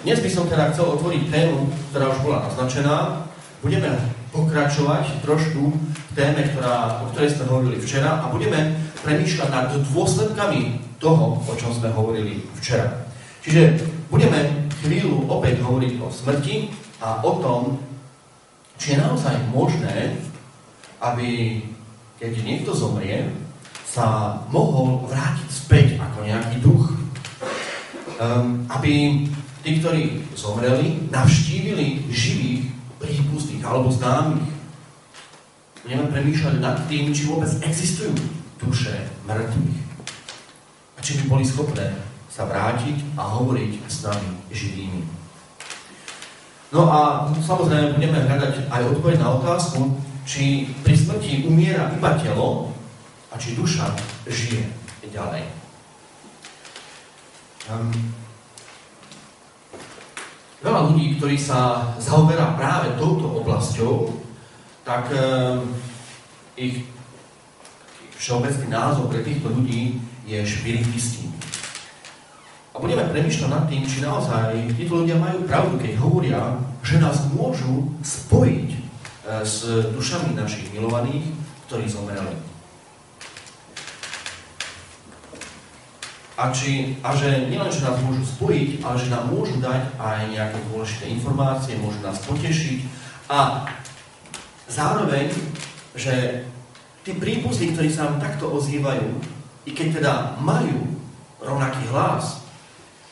Dnes by som teda chcel otvoriť tému, ktorá už bola naznačená. Budeme pokračovať trošku v téme, ktorá, o ktorej sme hovorili včera a budeme premýšľať nad dôsledkami toho, o čom sme hovorili včera. Čiže budeme chvíľu opäť hovoriť o smrti a o tom, či je naozaj možné, aby keď niekto zomrie, sa mohol vrátiť späť ako nejaký duch. Um, aby tí, ktorí zomreli, navštívili živých, prípustných alebo známych. Budeme premýšľať nad tým, či vôbec existujú duše mŕtvych. A či by boli schopné sa vrátiť a hovoriť s nami živými. No a samozrejme budeme hľadať aj odpoveď na otázku, či pri smrti umiera iba telo a či duša žije ďalej. Um, Veľa ľudí, ktorí sa zaoberá práve touto oblasťou, tak e, ich všeobecný názov pre týchto ľudí je špiritisti. A budeme premyšľať nad tým, či naozaj títo ľudia majú pravdu, keď hovoria, že nás môžu spojiť e, s dušami našich milovaných, ktorí zomreli. A, či, a že nielen, že nás môžu spojiť, ale že nám môžu dať aj nejaké dôležité informácie, môžu nás potešiť a zároveň, že tí príbuzní, ktorí sa nám takto ozývajú, i keď teda majú rovnaký hlas,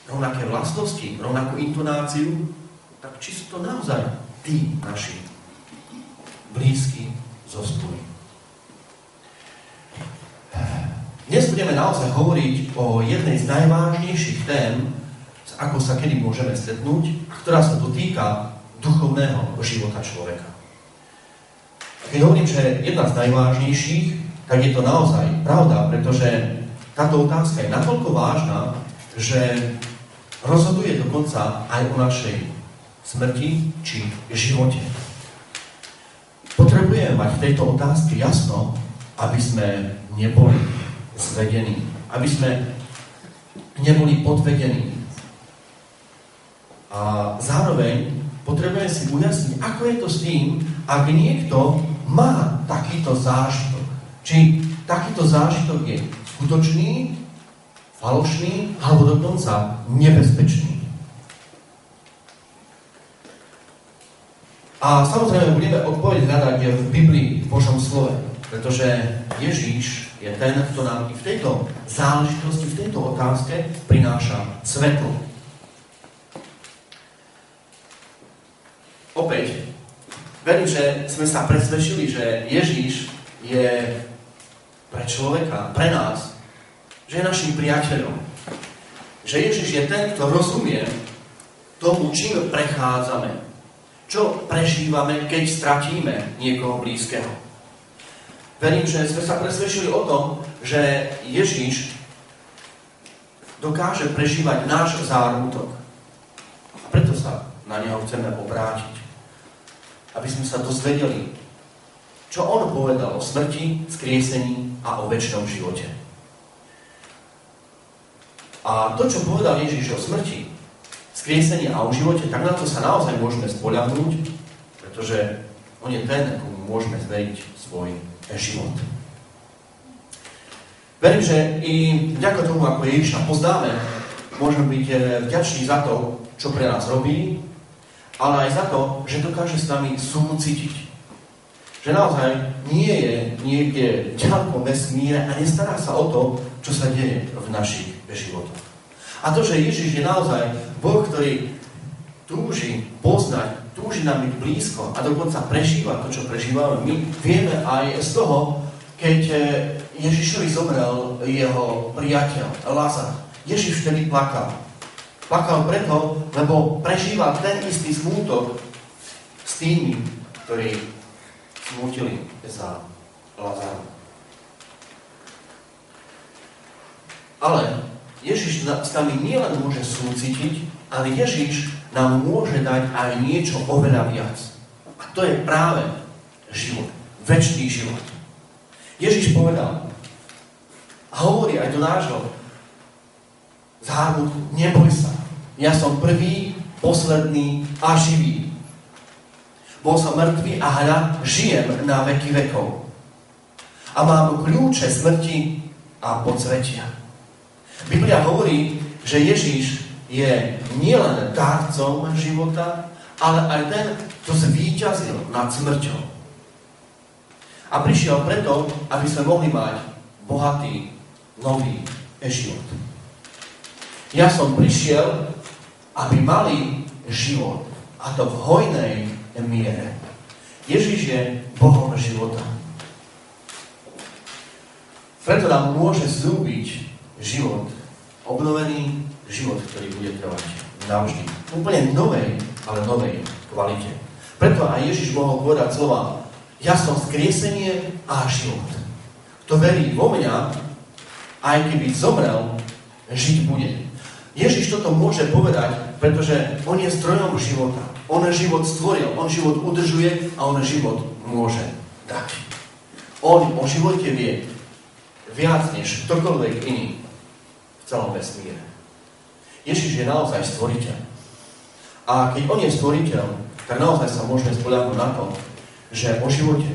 rovnaké vlastnosti, rovnakú intonáciu, tak či sú to naozaj tí naši blízky zospoj. Dnes budeme naozaj hovoriť o jednej z najvážnejších tém, ako sa kedy môžeme stretnúť, ktorá sa dotýka duchovného života človeka. Keď hovorím, že jedna z najvážnejších, tak je to naozaj pravda, pretože táto otázka je natoľko vážna, že rozhoduje dokonca aj o našej smrti či živote. Potrebujeme mať v tejto otázke jasno, aby sme neboli zvedení. Aby sme neboli podvedení. A zároveň potrebujeme si ujasniť, ako je to s tým, ak niekto má takýto zážitok. Či takýto zážitok je skutočný, falošný, alebo dokonca nebezpečný. A samozrejme budeme odpoveď hľadať v Biblii, v Božom slove, pretože Ježíš je ten, kto nám i v tejto záležitosti, v tejto otázke prináša svetlo. Opäť, verím, že sme sa presvedčili, že Ježíš je pre človeka, pre nás, že je našim priateľom. Že Ježiš je ten, kto rozumie tomu, čím prechádzame. Čo prežívame, keď stratíme niekoho blízkeho Verím, že sme sa presvedčili o tom, že Ježíš dokáže prežívať náš zármutok. A preto sa na Neho chceme obrátiť. Aby sme sa dozvedeli, čo On povedal o smrti, skriesení a o väčšnom živote. A to, čo povedal Ježíš o smrti, skriesení a o živote, tak na to sa naozaj môžeme spoľahnúť, pretože On je ten, komu môžeme zveriť svoj život. Verím, že i vďaka tomu, ako Ježiša poznáme, môžeme byť eh, vďační za to, čo pre nás robí, ale aj za to, že dokáže s nami súcitiť. Že naozaj nie je niekde ďaleko vesmíre a nestará sa o to, čo sa deje v našich životoch. A to, že Ježiš je naozaj Boh, ktorý túži poznať túži nám byť blízko a dokonca prežíva to, čo prežívame my. Vieme aj z toho, keď e, Ježišovi zomrel jeho priateľ Lazar. Ježiš vtedy plakal. Plakal preto, lebo prežíval ten istý smútok s tými, ktorí smútili za Lazarom. Ale Ježiš s nami nielen môže súcitiť, ale Ježiš nám môže dať aj niečo oveľa viac. A to je práve život. Večný život. Ježiš povedal a hovorí aj do nášho zármutku, neboj sa, ja som prvý posledný a živý. Bol som mŕtvý a hľa žijem na veky vekov. A mám kľúče smrti a podsvetia. Biblia hovorí, že Ježíš je nielen dárcom života, ale aj ten, kto zvíťazil nad smrťou. A prišiel preto, aby sme mohli mať bohatý, nový život. Ja som prišiel, aby mali život. A to v hojnej miere. Ježiš je Bohom života. Preto nám môže zúbiť život, obnovený život, ktorý bude trvať navždy. Úplne novej, ale novej kvalite. Preto aj Ježiš mohol povedať slova Ja som skriesenie a život. Kto verí vo mňa, aj keby zomrel, žiť bude. Ježiš toto môže povedať, pretože on je strojom života. On život stvoril, on život udržuje a on život môže dať. On o živote vie viac než ktokoľvek iný v celom vesmíre. Ježiš je naozaj stvoriteľ. A keď on je stvoriteľ, tak naozaj sa môžeme spoľahnúť na to, že o živote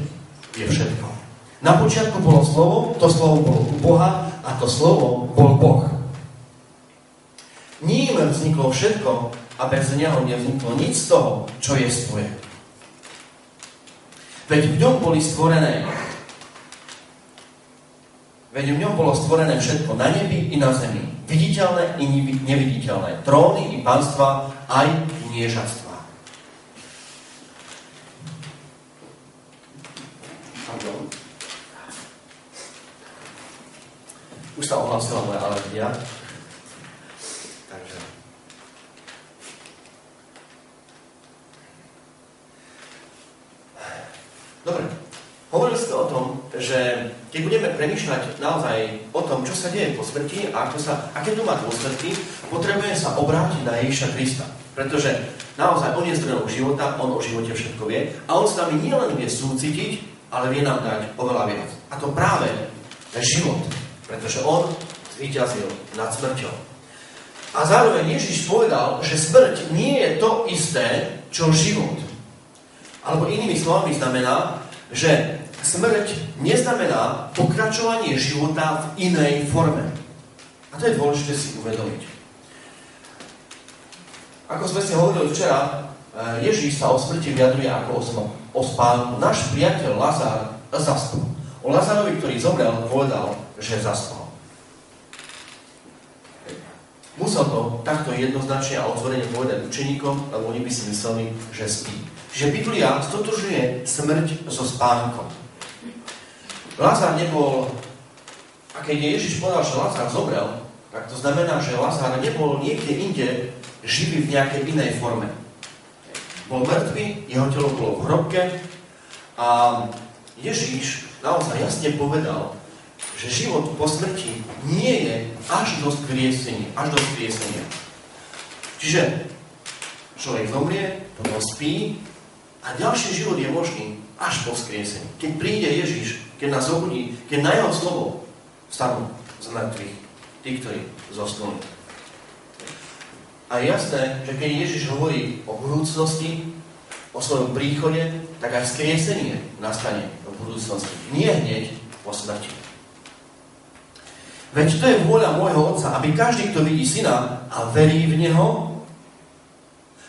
je všetko. Na počiatku bolo slovo, to slovo bolo u Boha a to slovo bol Boh. Ním vzniklo všetko a bez neho nevzniklo nič z toho, čo je svoje. Veď v ňom boli stvorené Veď v ňom bolo stvorené všetko na nebi i na zemi. Viditeľné i neviditeľné. Tróny i pánstva, aj kniežastva. Už sa ohlásila moja alergia. Takže... Dobre. Hovorili ste o tom, že keď budeme premýšľať naozaj o tom, čo sa deje po smrti a ako sa, aké to má dôsledky, potrebujeme sa obrátiť na Ježiša Krista. Pretože naozaj On je zdrojom života, On o živote všetko vie a On s nami nielen vie súcitiť, ale vie nám dať oveľa viac. A to práve je život. Pretože On zvíťazil nad smrťou. A zároveň Ježiš povedal, že smrť nie je to isté, čo život. Alebo inými slovami znamená, že smrť neznamená pokračovanie života v inej forme. A to je dôležité si uvedomiť. Ako sme si hovorili včera, eh, Ježíš sa o smrti vyjadruje ako o, o spánku. Náš priateľ Lazár zaspal. O Lazárovi, ktorý zomrel, povedal, že zaspal. Musel to takto jednoznačne a otvorene povedať učeníkom, lebo oni by si mysleli, že spí. Že Biblia stotožuje smrť so spánkom. Lazár nebol, a keď Ježiš povedal, že Lazár zomrel, tak to znamená, že Lazár nebol niekde inde živý v nejakej inej forme. Bol mŕtvý, jeho telo bolo v hrobke a Ježíš naozaj jasne povedal, že život po smrti nie je až do skriesenia. Až do skriesenia. Čiže človek zomrie, potom spí a ďalší život je možný až po skriesení. Keď príde Ježiš, keď nás zobudí, keď na jeho slovo stanú z mŕtvych tí, ktorí zosnuli. A je jasné, že keď Ježiš hovorí o budúcnosti, o svojom príchode, tak aj skriesenie nastane v budúcnosti. Nie hneď po smrti. Veď to je vôľa môjho Otca, aby každý, kto vidí Syna a verí v Neho,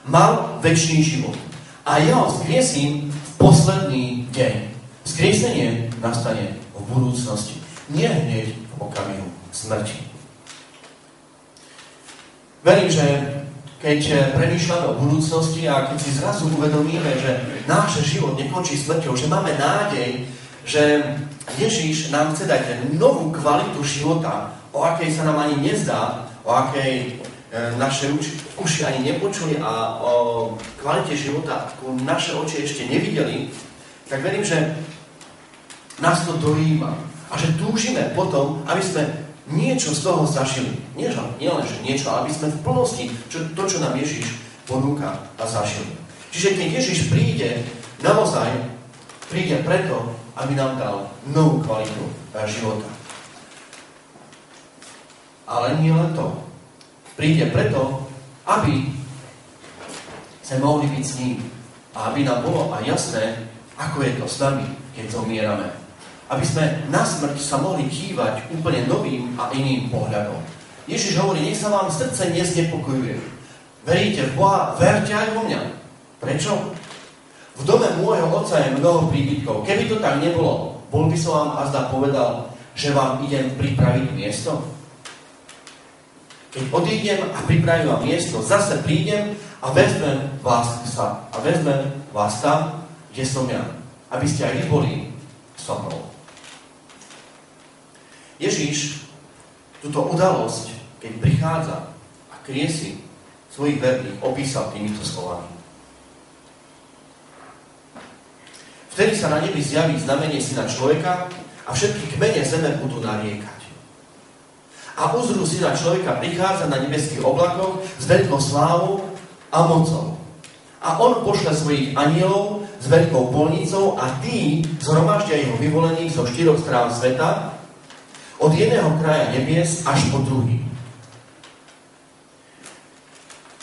mal väčší život. A ja ho skriesím v posledný deň. Skriesenie nastane v budúcnosti. Nie hneď v okamihu smrti. Verím, že keď premýšľame o budúcnosti a keď si zrazu uvedomíme, že náš život nekončí smrťou, že máme nádej, že Ježíš nám chce dať novú kvalitu života, o akej sa nám ani nezdá, o akej E, naše uši ani nepočuli a o kvalite života, ako naše oči ešte nevideli, tak verím, že nás to dojíma a že túžime potom, aby sme niečo z toho zažili. Nie, nie len, že niečo, aby sme v plnosti čo, to, čo nám Ježiš ponúka a zažili. Čiže keď Ježiš príde, naozaj príde preto, aby nám dal novú kvalitu života. Ale nie len to príde preto, aby sme mohli byť s ním. A aby nám bolo aj jasné, ako je to s nami, keď zomierame. Aby sme na smrť sa mohli kývať úplne novým a iným pohľadom. Ježiš hovorí, nech sa vám srdce neznepokojuje. Veríte v Boha, verte aj vo mňa. Prečo? V dome môjho otca je mnoho príbytkov. Keby to tak nebolo, bol by som vám azda povedal, že vám idem pripraviť miesto? Keď odídem a pripravím vám miesto, zase prídem a vezmem vás sa a vezmem vás tam, kde som ja. Aby ste aj vy boli so mnou. Ježíš túto udalosť, keď prichádza a kriesi svojich verných, opísal týmito slovami. Vtedy sa na nebi zjaví znamenie syna človeka a všetky kmene zeme budú nariekať. A uzrú syna človeka prichádza na nebeských oblakoch s veľkou slávou a mocou. A on pošle svojich anielov s veľkou polnicou a tí zhromaždia jeho vyvolených zo štyroch strán sveta, od jedného kraja nebies až po druhý.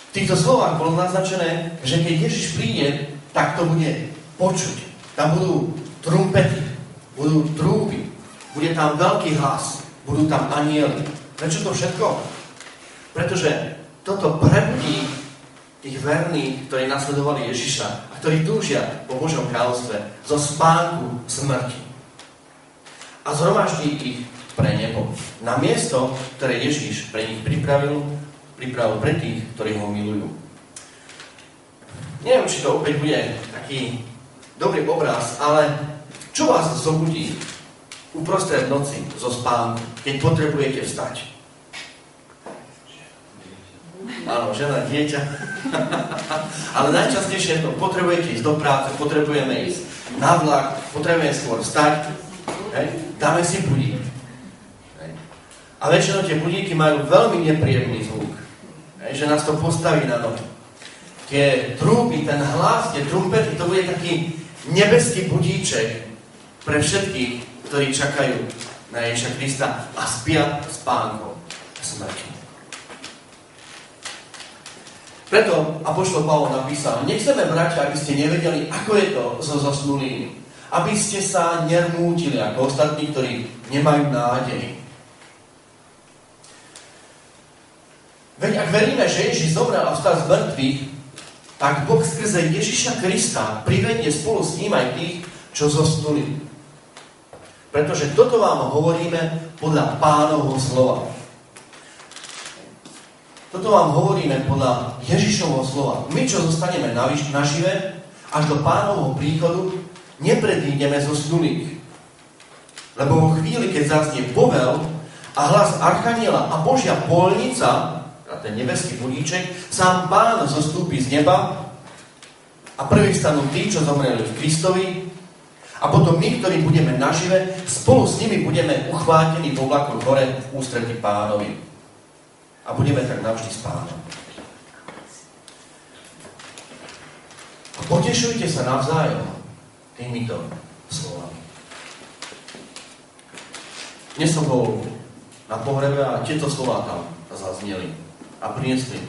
V týchto slovách bolo naznačené, že keď Ježiš príde, tak to bude počuť. Tam budú trumpety, budú trúby, bude tam veľký hlas, budú tam anieli. Prečo to všetko? Pretože toto prebudí tých verných, ktorí nasledovali Ježiša a ktorí túžia po Božom kráľovstve zo spánku smrti. A zhromaždí ich pre nebo. Na miesto, ktoré Ježiš pre nich pripravil, pripravil pre tých, ktorí ho milujú. Neviem, či to opäť bude taký dobrý obraz, ale čo vás zobudí uprostred noci zo spánku, keď potrebujete vstať? Áno, žena, dieťa. Ale najčastejšie to, potrebujete ísť do práce, potrebujeme ísť na vlak, potrebujeme skôr vstať, hej? dáme si budík. A väčšinou tie budíky majú veľmi nepríjemný zvuk, hej? že nás to postaví na nohy. Tie trúby, ten hlas, tie trumpety, to bude taký nebeský budíček pre všetkých, ktorí čakajú na Ježiša Krista a spia spánkom smrti. Preto Apoštol Pavol napísal, nechceme, bratia, aby ste nevedeli, ako je to so zosnulými. Aby ste sa nermútili ako ostatní, ktorí nemajú nádej. Veď ak veríme, že Ježiš zomrel a vstal z mŕtvych, tak Boh skrze Ježiša Krista privedie spolu s ním aj tých, čo zosnuli. Pretože toto vám hovoríme podľa pánovho slova. Toto vám hovoríme podľa Ježišovho slova. My, čo zostaneme nažive, až do pánovho príchodu, nepredídeme zo snulých. Lebo vo chvíli, keď zaznie povel a hlas Archaniela a Božia polnica, ten nebeský budíček, sám pán zostúpi z neba a prvý stanú tí, čo zomreli v Kristovi, a potom my, ktorí budeme nažive, spolu s nimi budeme uchvátení v oblakoch hore v ústretí pánovi a budeme tak navždy s pánom. A potešujte sa navzájom týmito slovami. Dnes som bol na pohrebe a tieto slova tam zazneli a priniesli.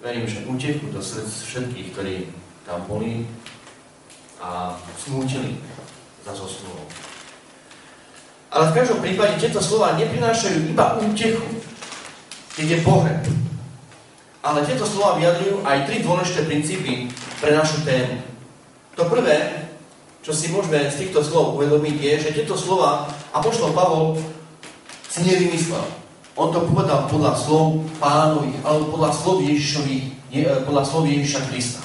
Verím, že utechu do srdc všetkých, ktorí tam boli a smútili za zosnulou. Ale v každom prípade tieto slova neprinášajú iba útechu, keď je pohreb. Ale tieto slova vyjadrujú aj tri dôležité princípy pre našu tému. To prvé, čo si môžeme z týchto slov uvedomiť, je, že tieto slova Apoštol Pavol si nevymyslel. On to povedal podľa slov pánových, alebo podľa slov Ježišovi, podľa slov Ježiša Krista.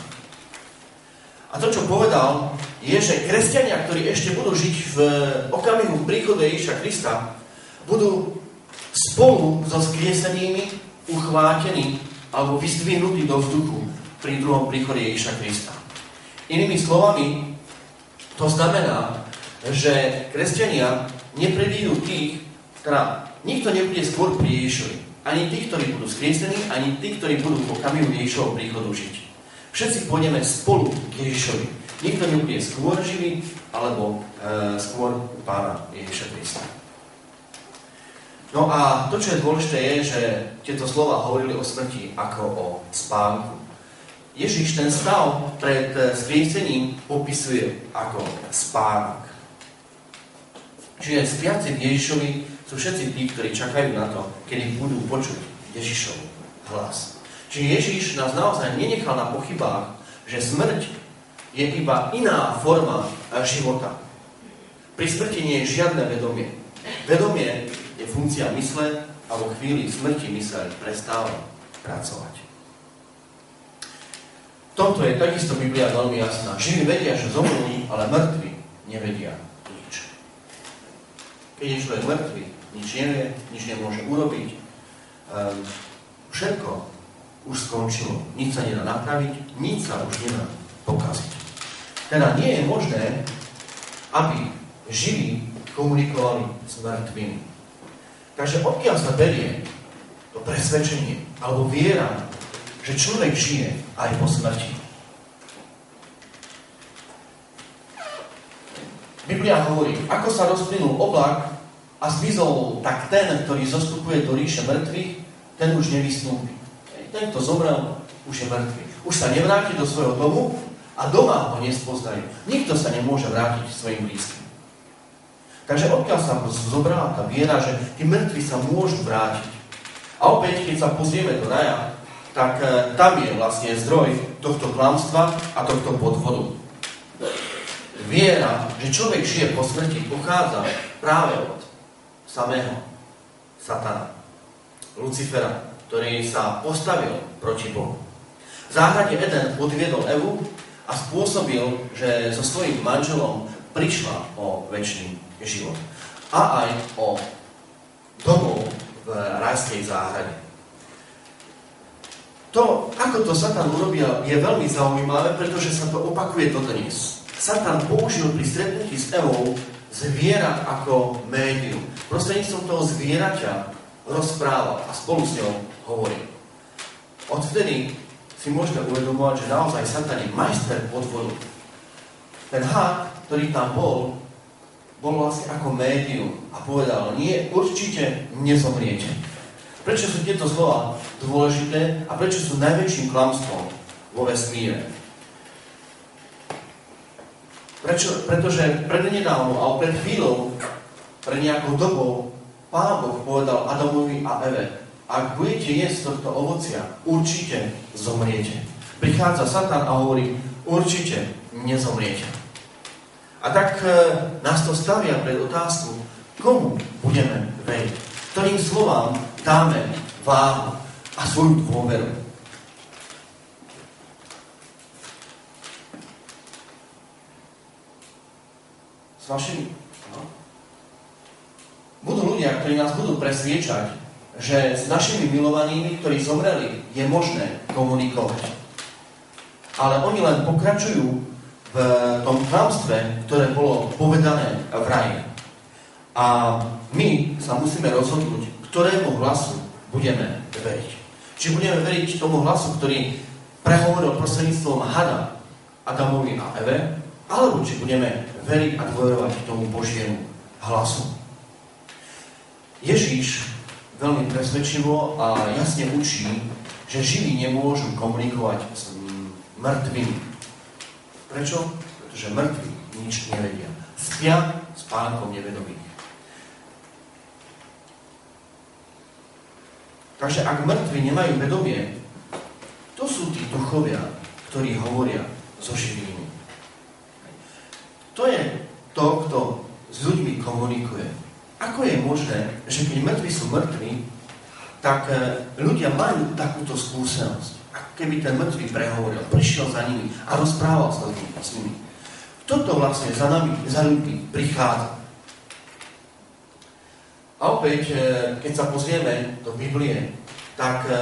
A to, čo povedal, je, že kresťania, ktorí ešte budú žiť v okamihu príchodu Ježiša Krista, budú spolu so skriesenými uchvátení alebo vyzdvihnutí do vzduchu pri druhom príchode Ježiša Krista. Inými slovami, to znamená, že kresťania nepredídu tých, teda nikto nebude skôr pri Ježišovi. Ani tí, ktorí budú skriesení, ani tí, ktorí budú po kamiu Ježišovho príchodu žiť. Všetci pôjdeme spolu k Ježišovi. Nikto nebude skôr živý, alebo e, skôr pána Ježiša Krista. No a to, čo je dôležité, je, že tieto slova hovorili o smrti ako o spánku. Ježiš ten stav pred skriesením popisuje ako spánok. Čiže spiaci v Ježišovi sú všetci tí, ktorí čakajú na to, kedy budú počuť Ježišov hlas. Čiže Ježiš nás naozaj nenechal na pochybách, že smrť je iba iná forma života. Pri smrti nie je žiadne vedomie. Vedomie je funkcia mysle a vo chvíli smrti mysle prestáva pracovať. Tomto je takisto Biblia veľmi jasná. Živí vedia, že zomrú, ale mŕtvi nevedia nič. Keď je človek mŕtvy, nič nevie, nič nemôže urobiť. Um, všetko už skončilo. Nič sa nedá napraviť, nič sa už nedá pokaziť. Teda nie je možné, aby živí komunikovali s mŕtvými. Takže odkiaľ sa berie to presvedčenie alebo viera že človek žije aj po smrti. Biblia hovorí, ako sa rozplynul oblak a zmizol, tak ten, ktorý zostupuje do ríše mŕtvych, ten už nevystúpi. Ten, kto zomrel, už je mŕtvy. Už sa nevráti do svojho domu a doma ho nespoznajú. Nikto sa nemôže vrátiť svojim blízkym. Takže odkiaľ sa zobrala tá viera, že tí mŕtvi sa môžu vrátiť. A opäť, keď sa pozrieme do raja, tak e, tam je vlastne zdroj tohto klamstva a tohto podvodu. Viera, že človek žije po smrti, pochádza práve od samého Satana, Lucifera, ktorý sa postavil proti Bohu. V záhrade Eden podviedol Evu a spôsobil, že so svojím manželom prišla o väčší život. A aj o domov v rajskej záhrade. To, ako to Satan urobil, je veľmi zaujímavé, pretože sa to opakuje dodnes. Satan použil pri stretnutí s Evou zviera ako médium. Prostredníctvom toho zvieraťa rozprával a spolu s ňou hovoril. Odvtedy si môžeme uvedomovať, že naozaj Satan je majster podvodu. Ten had, ktorý tam bol, bol vlastne ako médium a povedal, nie, určite nezomriete. Prečo sú tieto slova dôležité a prečo sú najväčším klamstvom vo vesmíre? Prečo? Pretože prednedávno, alebo pred chvíľou, pred nejakou dobou, Pán Boh povedal Adamovi a Eve, ak budete jesť tohto ovocia, určite zomriete. Prichádza Satan a hovorí, určite nezomriete. A tak e, nás to stavia pred otázku, komu budeme veriť? Ktorým slovám dáme váhu a svoju dôveru. S vašimi... Budú ľudia, ktorí nás budú presviečať, že s našimi milovanými, ktorí zomreli, je možné komunikovať. Ale oni len pokračujú v tom klamstve, ktoré bolo povedané v raji. A my sa musíme rozhodnúť, ktorému hlasu budeme veriť. Či budeme veriť tomu hlasu, ktorý prehovoril prostredníctvom hada Adamovi a Eve, alebo či budeme veriť a dôverovať tomu Božiemu hlasu. Ježíš veľmi presvedčivo a jasne učí, že živí nemôžu komunikovať s mŕtvými. Prečo? Pretože mŕtvi nič nevedia. Spia s pánkom nevedomých. Takže ak mŕtvi nemajú vedomie, to sú tí duchovia, ktorí hovoria so živými. To je to, kto s ľuďmi komunikuje. Ako je možné, že keď mŕtvi sú mŕtvi, tak e, ľudia majú takúto skúsenosť. Ako keby ten mŕtvý prehovoril, prišiel za nimi a rozprával sa s nimi. Toto vlastne za nami, za ľuďmi prichádza. A opäť, e, keď sa pozrieme do Biblie, tak e,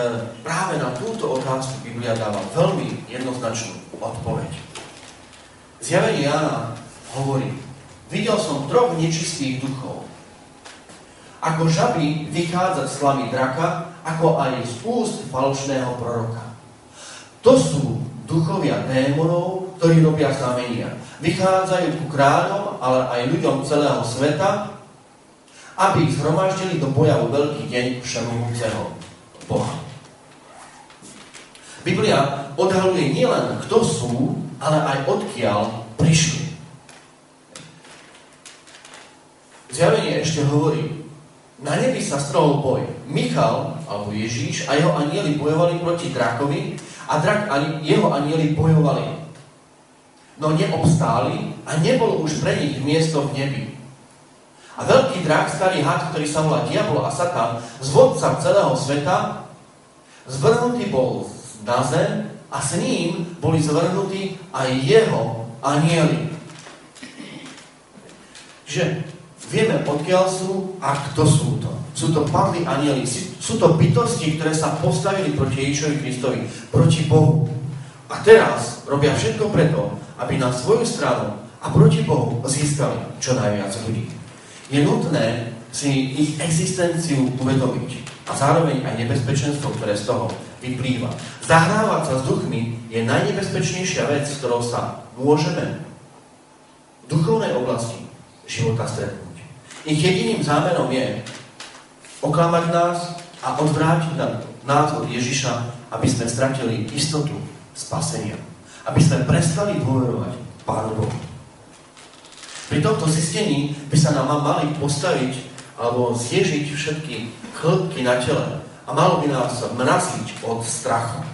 práve na túto otázku Biblia dáva veľmi jednoznačnú odpoveď. Zjavenie Jána hovorí, videl som troch nečistých duchov, ako žaby vychádzať z hlavy draka, ako aj z úst falošného proroka. To sú duchovia démonov, ktorí robia znamenia. Vychádzajú ku kráľom, ale aj ľuďom celého sveta aby ich zhromaždili do boja vo veľký deň všemohúceho Boha. Biblia odhaluje nielen, kto sú, ale aj odkiaľ prišli. Zjavenie ešte hovorí, na nebi sa strhol boj. Michal, alebo Ježíš a jeho anieli bojovali proti drakovi a drak a jeho anieli bojovali. No neobstáli a nebolo už pre nich miesto v nebi. A veľký drak, starý had, ktorý sa volá Diabol a Satan, zvodca celého sveta, zvrhnutý bol na zem a s ním boli zvrhnutí aj jeho anieli. Že vieme, odkiaľ sú a kto sú to. Sú to padli anieli, sú to bytosti, ktoré sa postavili proti Ježišovi Kristovi, proti Bohu. A teraz robia všetko preto, aby na svoju stranu a proti Bohu získali čo najviac ľudí. Je nutné si ich existenciu uvedomiť a zároveň aj nebezpečenstvo, ktoré z toho vyplýva. Zahrávať sa s duchmi je najnebezpečnejšia vec, s ktorou sa môžeme v duchovnej oblasti života stretnúť. Ich jediným zámerom je oklamať nás a odvrátiť nás od Ježiša, aby sme stratili istotu spasenia. Aby sme prestali dôverovať Pánu Bohu. Pri tomto zistení by sa nám mali postaviť alebo zježiť všetky chlpky na tele a malo by nás mraziť od strachu.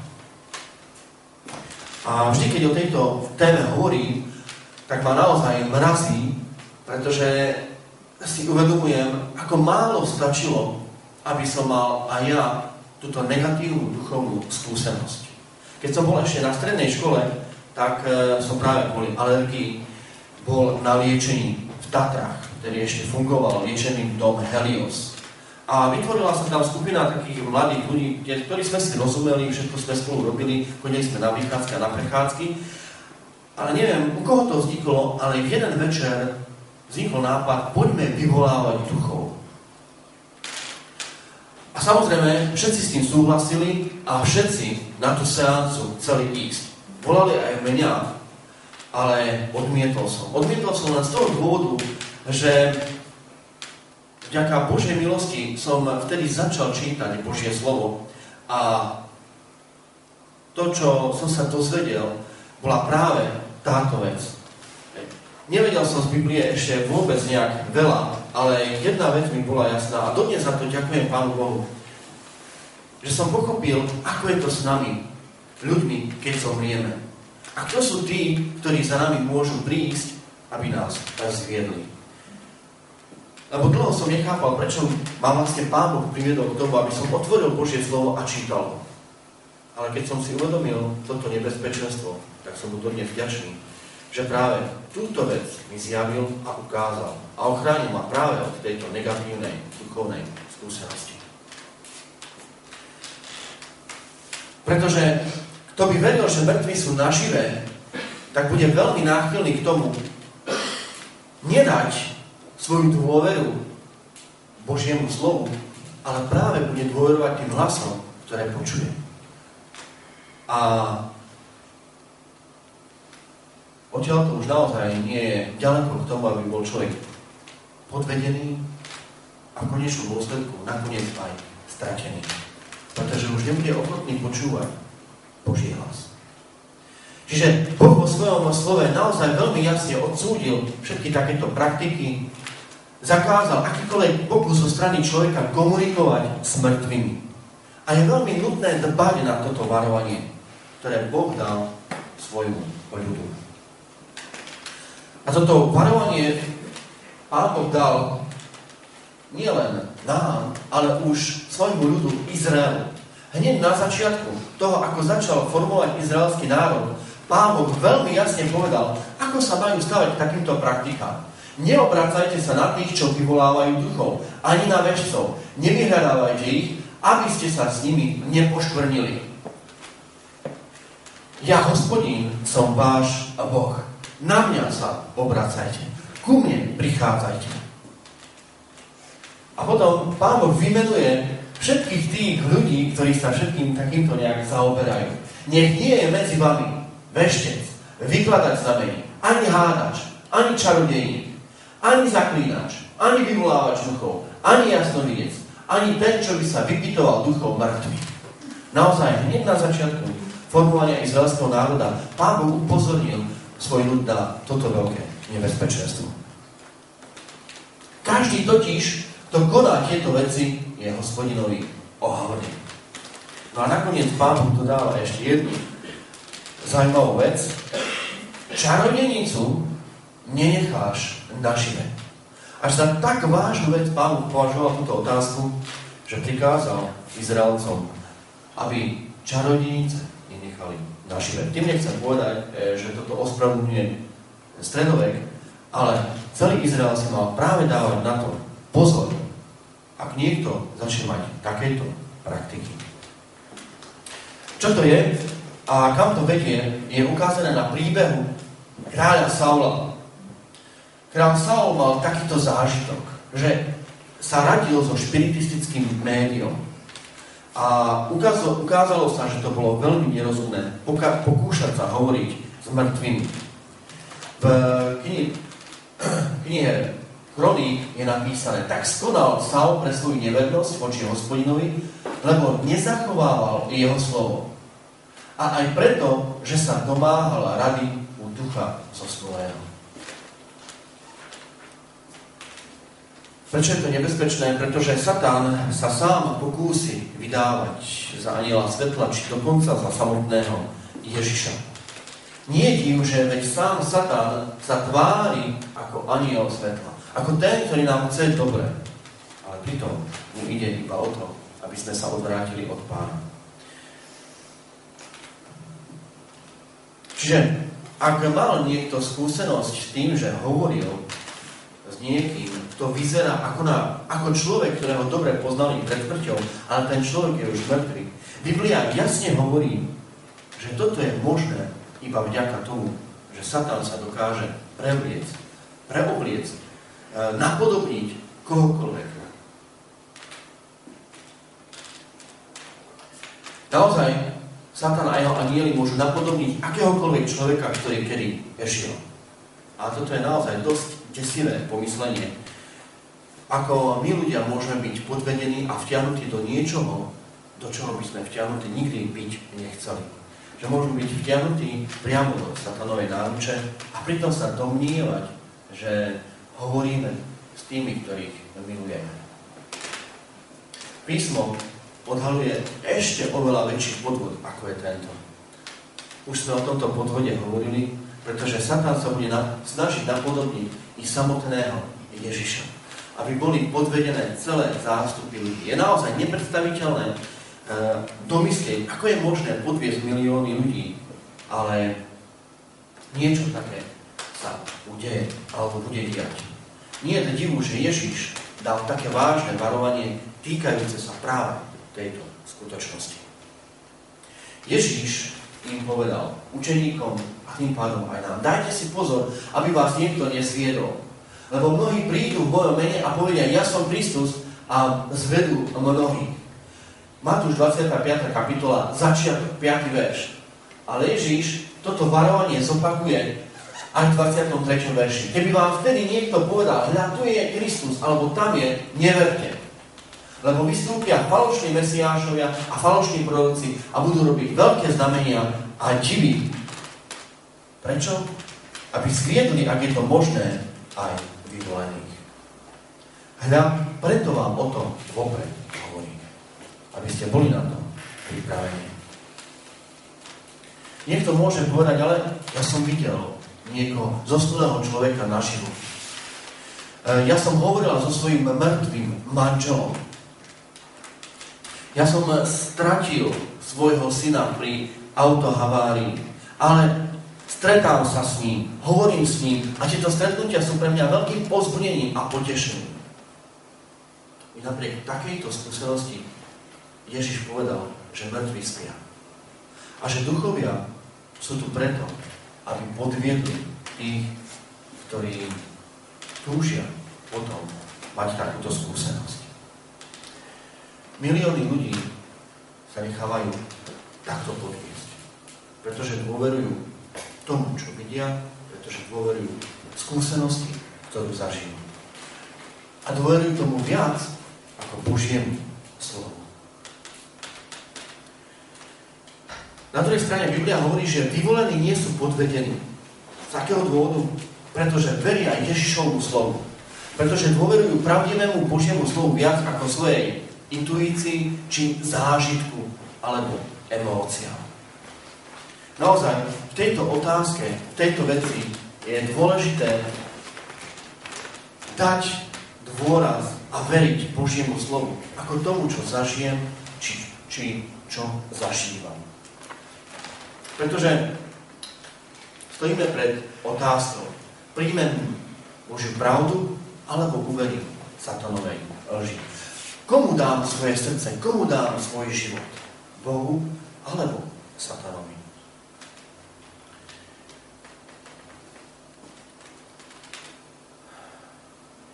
A vždy, keď o tejto téme hovorím, tak ma naozaj mrazí, pretože si uvedomujem, ako málo stačilo, aby som mal aj ja túto negatívnu duchovnú skúsenosť. Keď som bol ešte na strednej škole, tak e, som práve kvôli alergii bol na liečení v Tatrách, ktorý ešte fungoval, liečený dom Helios. A vytvorila sa tam skupina takých mladých ľudí, ktorí sme si rozumeli, všetko sme spolu robili, chodili sme na vychádzky a na prechádzky. Ale neviem, u koho to vzniklo, ale jeden večer vznikol nápad, poďme vyvolávať duchov. A samozrejme, všetci s tým súhlasili a všetci na tú seancu chceli ísť. Volali aj mňa, ale odmietol som. Odmietol som len z toho dôvodu, že vďaka Božej milosti som vtedy začal čítať Božie slovo a to, čo som sa dozvedel, bola práve táto vec. Nevedel som z Biblie ešte vôbec nejak veľa, ale jedna vec mi bola jasná a dodnes za to ďakujem Pánu Bohu, že som pochopil, ako je to s nami, ľuďmi, keď zomrieme. A kto sú tí, ktorí za nami môžu prísť, aby nás zviedli. Lebo dlho som nechápal, prečo ma vlastne Pán Boh priviedol k tomu, aby som otvoril Božie slovo a čítal. Ale keď som si uvedomil toto nebezpečenstvo, tak som mu dodnes vďačný, že práve túto vec mi zjavil a ukázal a ochránil ma práve od tejto negatívnej duchovnej skúsenosti. Pretože kto by veril, že mŕtvi sú naživé, tak bude veľmi náchylný k tomu nedať svoju dôveru Božiemu slovu, ale práve bude dôverovať tým hlasom, ktoré počuje. A Odtiaľ to už naozaj nie je ďaleko k tomu, aby bol človek podvedený a v konečnom dôsledku nakoniec aj stratený. Pretože už nebude ochotný počúvať Boží hlas. Čiže Boh vo svojom slove naozaj veľmi jasne odsúdil všetky takéto praktiky, zakázal akýkoľvek pokus zo strany človeka komunikovať s mŕtvými. A je veľmi nutné dbať na toto varovanie, ktoré Boh dal svojmu ľudu. A toto varovanie Pán Boh dal nielen nám, ale už svojmu ľudu Izraelu. Hneď na začiatku toho, ako začal formovať izraelský národ, Pán Boh veľmi jasne povedal, ako sa majú stavať k takýmto praktikám. Neobracajte sa na tých, čo vyvolávajú duchov, ani na väžcov. Nevyhľadávajte ich, aby ste sa s nimi nepoškvrnili. Ja, hospodín, som váš Boh. Na mňa sa obracajte. Ku mne prichádzajte. A potom Pán Boh vymenuje všetkých tých ľudí, ktorí sa všetkým takýmto nejak zaoberajú. Nech nie je medzi vami veštec, vykladač znamení, ani hádač, ani čarodejník, ani zaklínač, ani vyvolávač duchov, ani jasnovidec, ani ten, čo by sa vypitoval duchov mŕtvych. Naozaj, hneď na začiatku formovania izraelského národa, Pán Boh upozornil svoj ľud na toto veľké nebezpečenstvo. Každý totiž, kto koná tieto veci, je hospodinovi ohavný. No a nakoniec Pán Boh dodáva ešte jednu zaujímavú vec. Čarodenicu nenecháš nažive. Až za tak vážnu vec Pán považoval túto otázku, že prikázal Izraelcom, aby čarodenice nenechali nažive. Tým nechcem povedať, e, že toto ospravedlňuje stredovek, ale celý Izrael si mal práve dávať na to pozor, ak niekto začne mať takéto praktiky. Čo to je a kam to vedie, je ukázané na príbehu kráľa Saula. Král Saul mal takýto zážitok, že sa radil so špiritistickým médiom. A ukázalo, ukázalo sa, že to bolo veľmi nerozumné poka- pokúšať sa hovoriť s mŕtvými. V knihe, knihe Kroník je napísané, tak skonal Saul pre svoju nevernosť voči hospodinovi, lebo nezachovával jeho slovo. A aj preto, že sa domáhal rady u ducha zosnulého. Prečo je to nebezpečné? Pretože Satan sa sám pokúsi vydávať za aniela svetla, či dokonca za samotného Ježiša. Nie tým, že veď sám Satan sa tvári ako aniel svetla. Ako ten, ktorý nám chce dobre. Ale pritom mu ide iba o to, aby sme sa odvrátili od pána. Čiže ak mal niekto skúsenosť s tým, že hovoril s niekým, kto vyzerá ako, na, ako človek, ktorého dobre poznali pred smrťou, ale ten človek je už mŕtvy. Biblia jasne hovorí, že toto je možné iba vďaka tomu, že Satan sa dokáže prevliec, preobliec, e, napodobniť kohokoľvek. Naozaj, Satan a jeho anieli môžu napodobniť akéhokoľvek človeka, ktorý kedy žil. A toto je naozaj dosť desivé pomyslenie. Ako my ľudia môžeme byť podvedení a vtiahnutí do niečoho, do čoho by sme vtiahnutí nikdy byť nechceli. Že môžeme byť vtiahnutí priamo do satanovej náruče a pritom sa domnívať, že hovoríme s tými, ktorých milujeme. Písmo odhaluje ešte oveľa väčší podvod, ako je tento. Už sme o tomto podvode hovorili, pretože Satan sa bude na, snažiť napodobniť i samotného Ježiša. Aby boli podvedené celé zástupy ľudí. Je naozaj nepredstaviteľné e, domyslieť, ako je možné podviesť milióny ľudí, ale niečo také sa udeje, alebo bude diať. Nie je divu, že Ježiš dal také vážne varovanie týkajúce sa práve tejto skutočnosti. Ježiš im povedal, učeníkom a tým pádom aj nám, dajte si pozor, aby vás niekto nesviedol. Lebo mnohí prídu v mojom mene a povedia, ja som Kristus a zvedú mnohých. Matúš 25. kapitola, začiatok, 5. verš. Ale Ježíš toto varovanie zopakuje aj v 23. verši. Keby vám vtedy niekto povedal, hľa tu je Kristus, alebo tam je, neverte. Lebo vystúpia falošní mesiášovia a falošní proroci a budú robiť veľké znamenia a divy. Prečo? Aby skriedli, ak je to možné, aj vyvolených. Hľa, preto vám o tom vopred hovorím. Aby ste boli na to pripravení. Niekto môže povedať, ale ja som videl niekoho, zosnulého človeka naživu. E, ja som hovorila so svojím mŕtvým manželom. Ja som stratil svojho syna pri autohavárii, ale stretám sa s ním, hovorím s ním a tieto stretnutia sú pre mňa veľkým pozbudením a potešením. I napriek takejto skúsenosti Ježiš povedal, že mŕtvi spia. A že duchovia sú tu preto, aby podviedli tých, ktorí túžia potom mať takúto skúsenosť. Milióny ľudí sa nechávajú takto podviesť, pretože dôverujú tomu, čo vidia, pretože dôverujú skúsenosti, ktorú zažijú. A dôverujú tomu viac ako Božiemu slovu. Na druhej strane Biblia hovorí, že vyvolení nie sú podvedení. Z akého dôvodu? Pretože veria Ježišovmu slovu. Pretože dôverujú pravdivému Božiemu slovu viac ako svojej intuícii či zážitku alebo emóciám. Naozaj, v tejto otázke, v tejto veci je dôležité dať dôraz a veriť Božiemu slovu ako tomu, čo zažijem, či, či čo zažívam. Pretože stojíme pred otázkou. Príjmem Božiu pravdu, alebo uverím satanovej lži. Komu dám svoje srdce? Komu dám svoj život? Bohu alebo satanovi?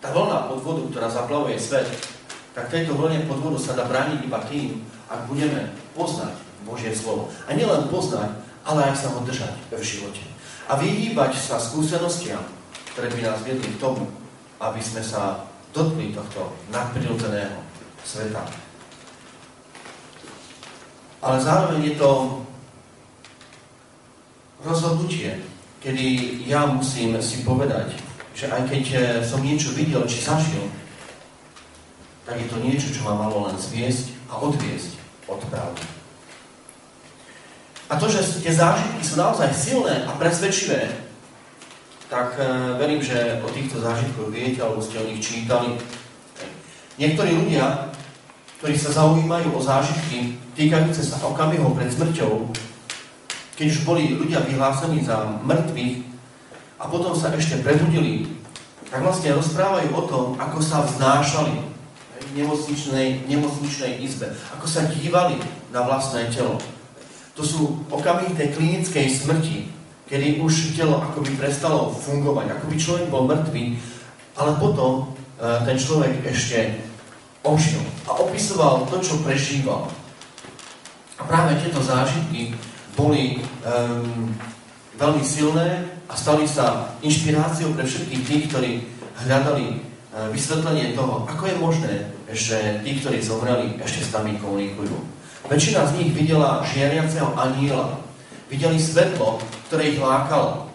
Tá vlna podvodu, ktorá zaplavuje svet, tak tejto vlne podvodu sa dá brániť iba tým, ak budeme poznať Božie slovo. A nielen poznať, ale aj sa ho držať v živote. A vyhýbať sa skúsenostiam, ktoré by nás viedli k tomu, aby sme sa dotkli tohto nadprirodzeného sveta. Ale zároveň je to rozhodnutie, kedy ja musím si povedať, že aj keď eh, som niečo videl či zažil, tak je to niečo, čo ma malo len zviesť a odviesť od pravdy. A to, že tie zážitky sú naozaj silné a presvedčivé, tak e, verím, že o týchto zážitkoch viete, alebo ste o nich čítali. Niektorí ľudia, ktorí sa zaujímajú o zážitky týkajúce sa okamihov pred smrťou, keď už boli ľudia vyhlásení za mŕtvych a potom sa ešte prebudili, tak vlastne rozprávajú o tom, ako sa vznášali v nemocničnej, nemocničnej izbe, ako sa dívali na vlastné telo, to sú okamihy tej klinickej smrti, kedy už telo akoby prestalo fungovať, akoby človek bol mŕtvý, ale potom e, ten človek ešte ožil a opisoval to, čo prežíval. A práve tieto zážitky boli um, veľmi silné a stali sa inšpiráciou pre všetkých tých, ktorí hľadali uh, vysvetlenie toho, ako je možné, že tí, ktorí zomreli, ešte s nami komunikujú. Väčšina z nich videla žiariaceho aniela. Videli svetlo, ktoré ich lákalo.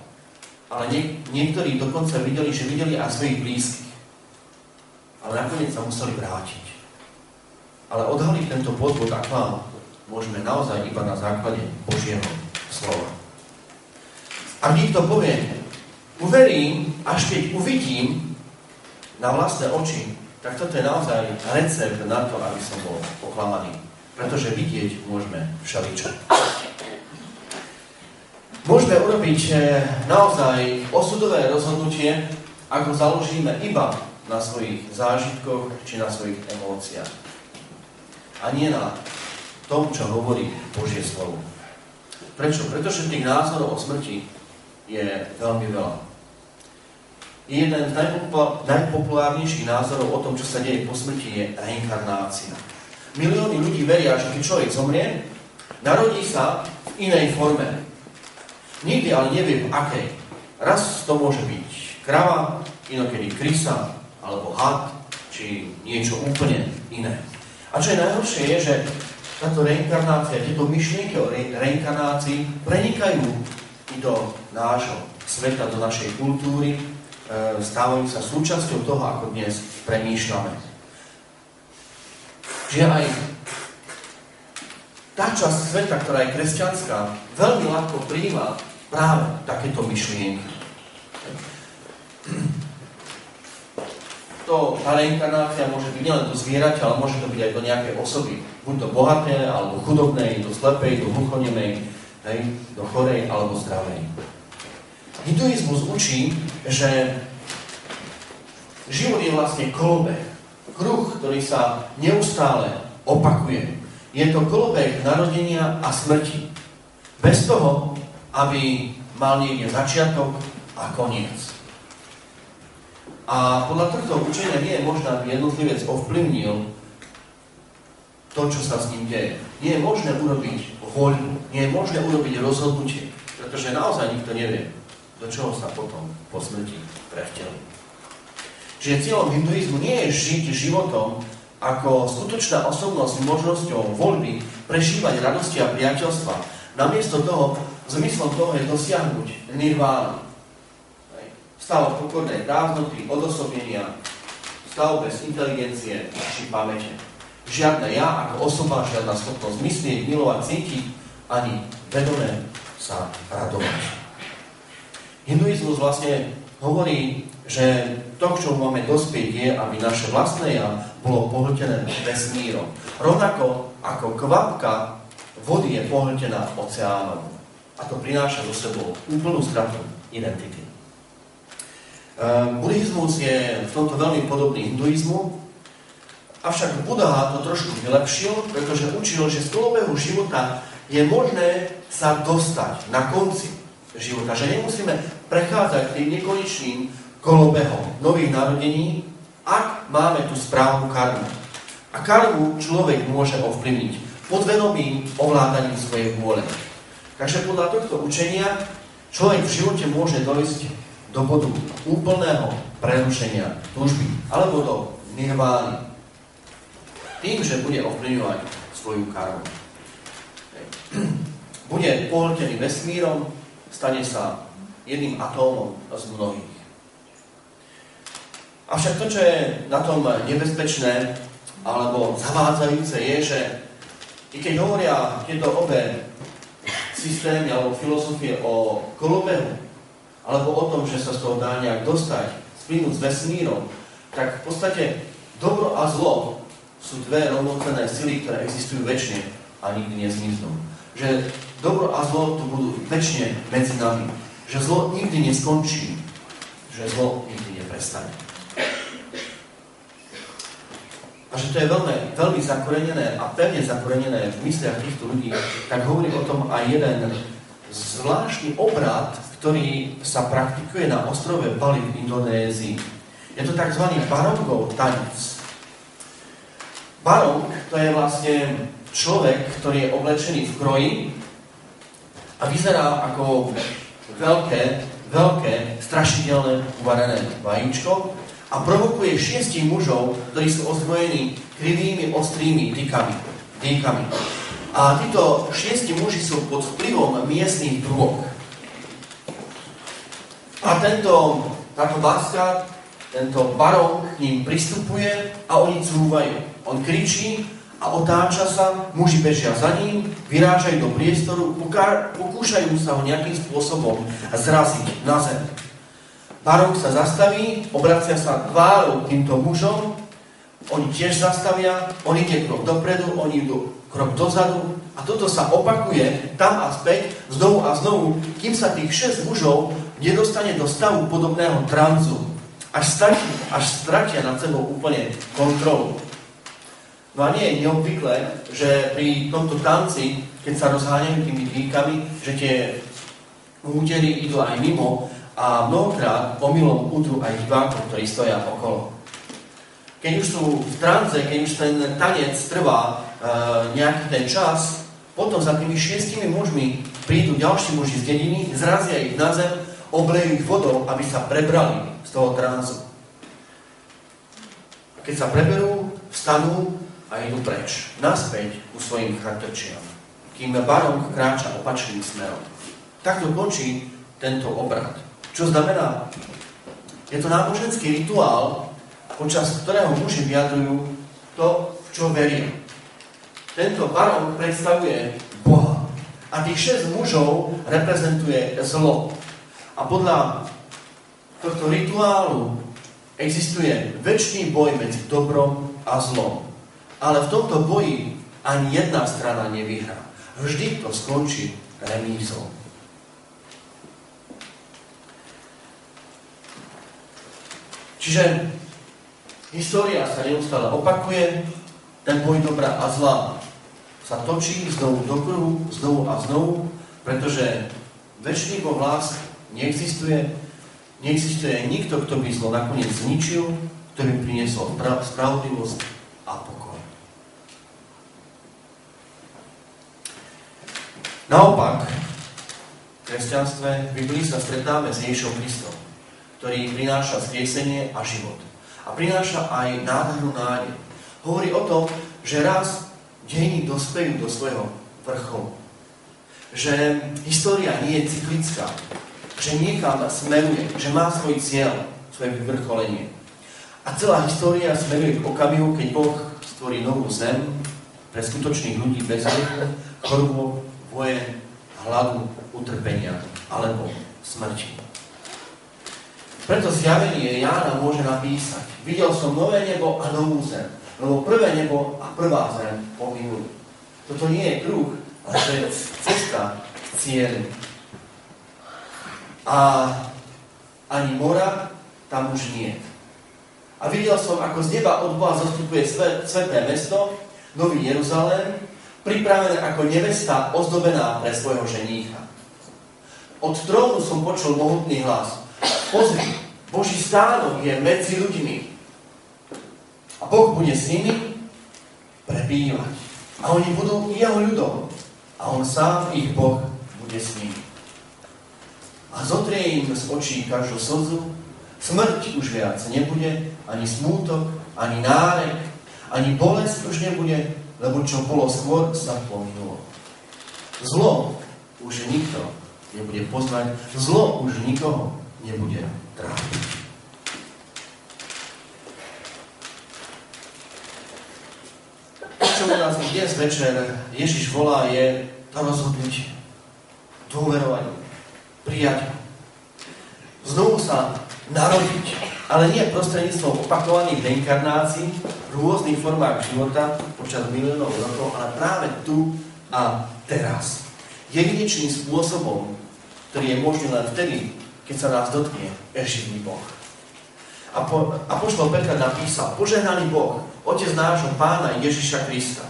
Ale nie, niektorí dokonca videli, že videli aj svojich blízkych. Ale nakoniec sa museli vrátiť. Ale odhaliť tento podvod a klám môžeme naozaj iba na základe Božieho slova. Ak niekto povie, uverím, až keď uvidím na vlastné oči, tak toto je naozaj recept na to, aby som bol oklamaný pretože vidieť môžeme všeličo. Môžeme urobiť eh, naozaj osudové rozhodnutie, ako založíme iba na svojich zážitkoch či na svojich emóciách. A nie na tom, čo hovorí Božie slovo. Prečo? Pretože tých názorov o smrti je veľmi veľa. Jeden z najpopulárnejších názorov o tom, čo sa deje po smrti, je reinkarnácia. Milióny ľudí veria, že keď človek zomrie, narodí sa v inej forme. Nikdy ale nevie v akej. Raz to môže byť krava, inokedy krysa, alebo had, či niečo úplne iné. A čo je najhoršie je, že táto reinkarnácia, tieto myšlienky o re- reinkarnácii prenikajú do nášho sveta, do našej kultúry, e, stávajú sa súčasťou toho, ako dnes premýšľame že aj tá časť sveta, ktorá je kresťanská, veľmi ľahko príjma práve takéto myšlienky. To, tá reinkarnácia môže byť nielen do zvieraťa, ale môže to byť aj do nejakej osoby. Buď do bohaté, alebo chudobnej, do slepej, do hluchonemej, hej, do chorej alebo zdravej. Hinduizmus učí, že život je vlastne kolobeh kruh, ktorý sa neustále opakuje. Je to kolobek narodenia a smrti. Bez toho, aby mal niekde začiatok a koniec. A podľa tohto učenia nie je možné, aby jednotlivec ovplyvnil to, čo sa s ním deje. Nie je možné urobiť voľbu, nie je možné urobiť rozhodnutie, pretože naozaj nikto nevie, do čoho sa potom po smrti prevtelí že cieľom hinduizmu nie je žiť životom ako skutočná osobnosť s možnosťou voľby prežívať radosti a priateľstva, Namiesto toho, zmyslom toho je dosiahnuť nirvánu. Stav pokornej prázdnoty, odosobnenia, stav bez inteligencie či pamäte. Žiadne ja ako osoba, žiadna schopnosť myslieť, milovať, cítiť, ani vedomé sa radovať. Hinduizmus vlastne hovorí, že to, k čomu máme dospieť, je, aby naše vlastné ja bolo pohltené vesmírom. Rovnako ako kvapka vody je pohltená oceánom. A to prináša so sebou úplnú stratu identity. Ehm, buddhizmus je v tomto veľmi podobný hinduizmu, avšak Buddha to trošku vylepšil, pretože učil, že z kolobehu života je možné sa dostať na konci života, že nemusíme prechádzať tým nekonečným kolobehom nových narodení, ak máme tú správnu karmu. A karmu človek môže ovplyvniť podvedomým ovládaním svojej vôle. Takže podľa tohto učenia človek v živote môže dojsť do bodu úplného prerušenia túžby alebo do nirvány. Tým, že bude ovplyvňovať svoju karmu. Bude pohltený vesmírom, stane sa jedným atómom z mnohých. Avšak to, čo je na tom nebezpečné alebo zavádzajúce, je, že i keď hovoria tieto obe systémy alebo filozofie o kolobehu, alebo o tom, že sa z toho dá nejak dostať, splynúť s vesmírom, tak v podstate dobro a zlo sú dve rovnocenné sily, ktoré existujú väčšine a nikdy nezmiznú. Že dobro a zlo tu budú väčšine medzi nami. Že zlo nikdy neskončí. Že zlo nikdy neprestane. A že to je veľmi, veľmi zakorenené a pevne zakorenené v mysliach týchto ľudí, tak hovorí o tom aj jeden zvláštny obrad, ktorý sa praktikuje na ostrove Bali v Indonézii. Je to tzv. barongov tanec. Barong to je vlastne človek, ktorý je oblečený v kroji a vyzerá ako veľké, veľké, strašidelné uvarené vajíčko a provokuje šiestich mužov, ktorí sú ozbrojení krivými, ostrými dýkami. dýkami. A títo šiesti muži sú pod vplyvom miestných drog. A tento, táto láska, tento barón k ním pristupuje a oni cúvajú. On kričí a otáča sa, muži bežia za ním, vyrážajú do priestoru, pokúšajú sa ho nejakým spôsobom zraziť na zem. Barón sa zastaví, obracia sa tvárou týmto mužom, oni tiež zastavia, on ide krok dopredu, oni idú krok dozadu a toto sa opakuje tam a späť, znovu a znovu, kým sa tých šesť mužov nedostane do stavu podobného tranzu, až, stati, až stratia nad sebou úplne kontrolu. No a nie je neobvyklé, že pri tomto tanci, keď sa rozháňajú tými dýkami, že tie údery idú aj mimo a mnohokrát omylom udru aj divákov, ktorí stoja okolo. Keď už sú v tranze, keď už ten tanec trvá e, nejaký ten čas, potom za tými šiestimi mužmi prídu ďalší muži z dediny, zrazia ich na zem oblejú ich vodou, aby sa prebrali z toho transu. A keď sa preberú, vstanú a idú preč, naspäť ku svojim chatrčiam, kým barong kráča opačným smerom. Takto končí tento obrad. Čo znamená? Je to náboženský rituál, počas ktorého muži vyjadrujú to, v čo veria. Tento barong predstavuje Boha. A tých šesť mužov reprezentuje zlo. A podľa tohto rituálu existuje väčší boj medzi dobrom a zlom. Ale v tomto boji ani jedna strana nevyhrá. Vždy to skončí remízou. Čiže história sa neustále opakuje, ten boj dobra a zla sa točí znovu do kruhu, znovu a znovu, pretože väčší Boh lásky Neexistuje, neexistuje nikto, kto by zlo nakoniec zničil, kto by priniesol spravodlivosť a pokoj. Naopak, v kresťanstve v Biblii sa stretáme s Ježišom Kristom, ktorý prináša skriesenie a život. A prináša aj nádherný nádej. Hovorí o tom, že raz dejiny dospejú do svojho vrcholu. že história nie je cyklická, že niekam smeruje, že má svoj cieľ, svoje vyvrcholenie. A celá história smeruje k okamihu, keď Boh stvorí novú zem pre skutočných ľudí bez hriechu, chorobu, vojen, hladu, utrpenia alebo smrti. Preto zjavenie Jána môže napísať. Videl som nové nebo a novú zem. Lebo prvé nebo a prvá zem pominuli. Toto nie je kruh, ale to je cesta k cieľu. A ani mora tam už nie. A videl som, ako z neba od Boha zastupuje sveté mesto, Nový Jeruzalém, pripravené ako nevesta ozdobená pre svojho ženícha. Od trónu som počul mohutný hlas. Pozri, Boží stánok je medzi ľuďmi. A Boh bude s nimi prebývať. A oni budú jeho ľudom. A on sám, ich Boh, bude s nimi. A zotrie im z očí každú slzu, smrť už viac nebude, ani smútok, ani nárek, ani bolesť už nebude, lebo čo bolo skôr, sa pominulo. Zlo už nikto nebude poznať, zlo už nikoho nebude trápiť. Čo nás dnes večer Ježiš volá je to rozhodnutie, dôverovať, prijať znovu sa narodiť, ale nie prostredníctvom opakovaných reinkarnácií v rôznych formách života počas miliónov rokov, ale práve tu a teraz. Jedinečným spôsobom, ktorý je možný len vtedy, keď sa nás dotkne živý Boh. A, po, a poštol Petra napísal, požehnaný Boh, Otec nášho Pána Ježiša Krista,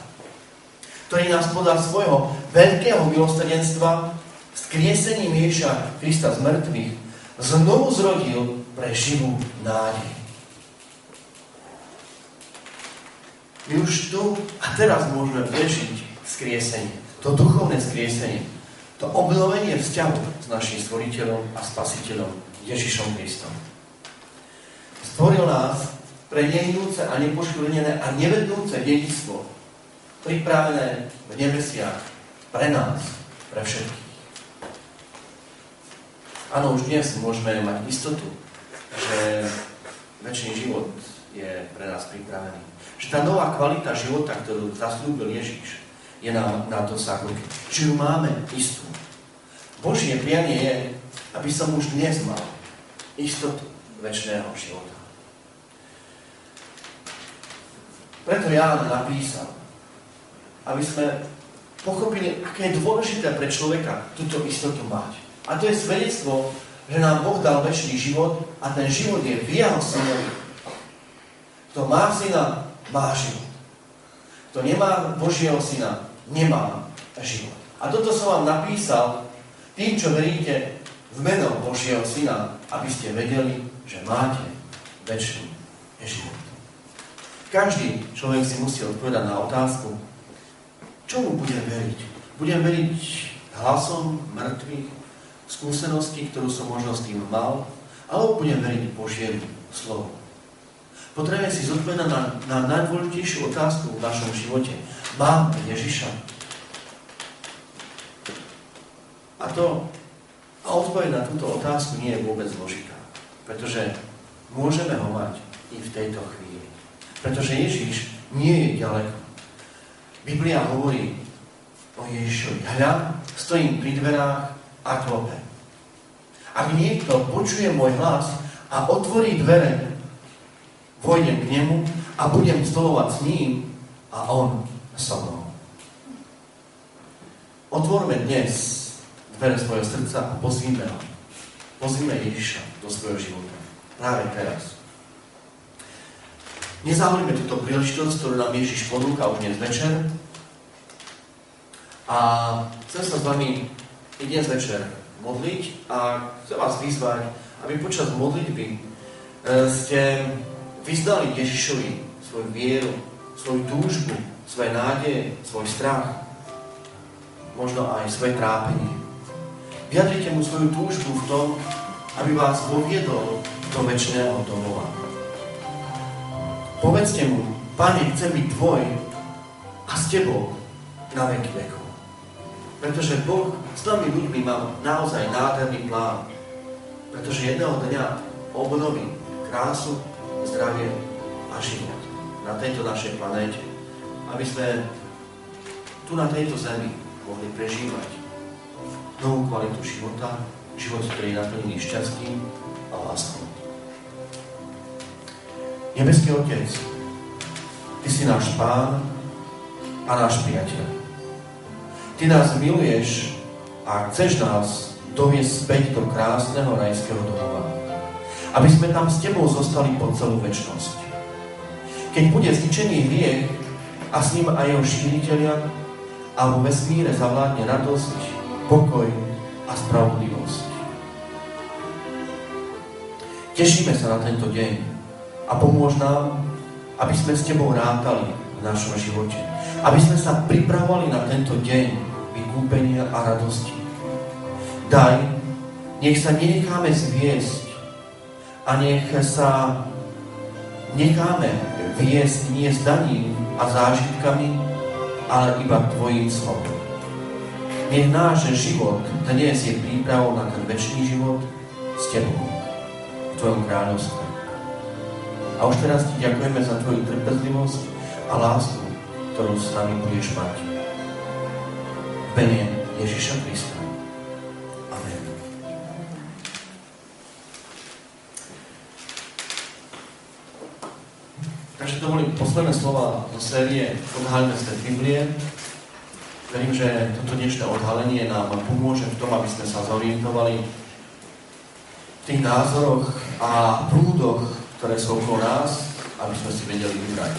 ktorý nás podľa svojho veľkého milostrdenstva skriesením Ježiša Krista z mŕtvych znovu zrodil pre živú nádej. My už tu a teraz môžeme prežiť skriesenie, to duchovné skriesenie, to obnovenie vzťahu s našim stvoriteľom a spasiteľom Ježišom Kristom. Stvoril nás pre nehnúce a nepoškvrnené a nevednúce dedistvo, pripravené v nebesiach pre nás, pre všetkých. Áno, už dnes môžeme mať istotu, že väčší život je pre nás pripravený. Že tá nová kvalita života, ktorú zaslúbil Ježiš, je na, na dosahu. Či ju máme istú. Božie prianie je, aby som už dnes mal istotu väčšného života. Preto Ján napísal, aby sme pochopili, aké je dôležité pre človeka túto istotu mať. A to je svedectvo, že nám Boh dal väčší život a ten život je v jeho synovi. Kto má syna, má život. Kto nemá Božieho syna, nemá život. A toto som vám napísal tým, čo veríte v meno Božieho Syna, aby ste vedeli, že máte väčší život. Každý človek si musí odpovedať na otázku, čomu budem veriť? Budem veriť hlasom mŕtvych, skúsenosti, ktorú som možno s tým mal, alebo budem veriť Božiemu slovu. Potrebujeme si zodpovedať na, na najdôležitejšiu otázku v našom živote. Mám Ježiša? A to a odpoveď na túto otázku nie je vôbec zložitá. Pretože môžeme ho mať i v tejto chvíli. Pretože Ježíš nie je ďaleko. Biblia hovorí o Ježišovi. Hľa, stojím pri dverách a klope. Ak niekto počuje môj hlas a otvorí dvere, vojdem k nemu a budem stolovať s ním a on so mnou. Otvorme dnes dvere svojho srdca a pozvíme ho. Pozvíme Ježiša do svojho života. Práve teraz. Nezahodíme túto príležitosť, ktorú nám Ježiš ponúka už dnes večer. A chcem sa s vami i dnes večer modliť a chcem vás vyzvať, aby počas modlitby e, ste vyzdali Ježišovi svoju vieru, svoju túžbu, svoje nádeje, svoj strach, možno aj svoje trápenie. Vyjadrite mu svoju túžbu v tom, aby vás poviedol do väčšného domova. Povedzte mu, Pane, chcem byť Tvoj a s Tebou na veky vekov. Pretože Boh s nami ľuďmi má naozaj nádherný plán. Pretože jedného dňa obnoví krásu, zdravie a život na tejto našej planéte. Aby sme tu na tejto zemi mohli prežívať novú kvalitu života, život, ktorý je naplnený šťastím a láskou. Nebeský Otec, Ty si náš Pán a náš priateľ. Ty nás miluješ a chceš nás doviesť späť do krásneho rajského domova. Aby sme tam s Tebou zostali po celú väčnosť. Keď bude zničený hriech a s ním aj jeho šíriteľia, a vo vesmíre zavládne radosť, pokoj a spravodlivosť. Tešíme sa na tento deň a pomôž nám, aby sme s Tebou rátali v našom živote. Aby sme sa pripravovali na tento deň, vykúpenia a radosti. Daj, nech sa nenecháme zviesť a nech sa necháme viesť nie zdaním a zážitkami, ale iba Tvojim slovom. Nech náš život dnes je prípravou na ten väčší život s Tebou, v Tvojom kráľovstve. A už teraz Ti ďakujeme za Tvoju trpezlivosť a lásku, ktorú s nami budeš mať mene Ježiša Krista. Amen. Takže to boli posledné slova zo série Odhalíme z Biblie. Verím, že toto dnešné odhalenie nám pomôže v tom, aby sme sa zorientovali v tých názoroch a prúdoch, ktoré sú okolo nás, aby sme si vedeli vybrať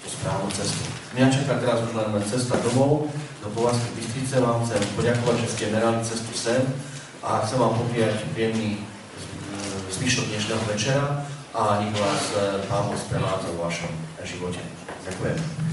tú správnu cestu. Mňa čaká teraz už len cesta domov, do Povazky Bystrice. Vám chcem poďakovať, že ste merali cestu sem a chcem vám poprijať príjemný zvyšok dnešného večera a nech vás Pán Boh sprevádza v vašom živote. Ďakujem.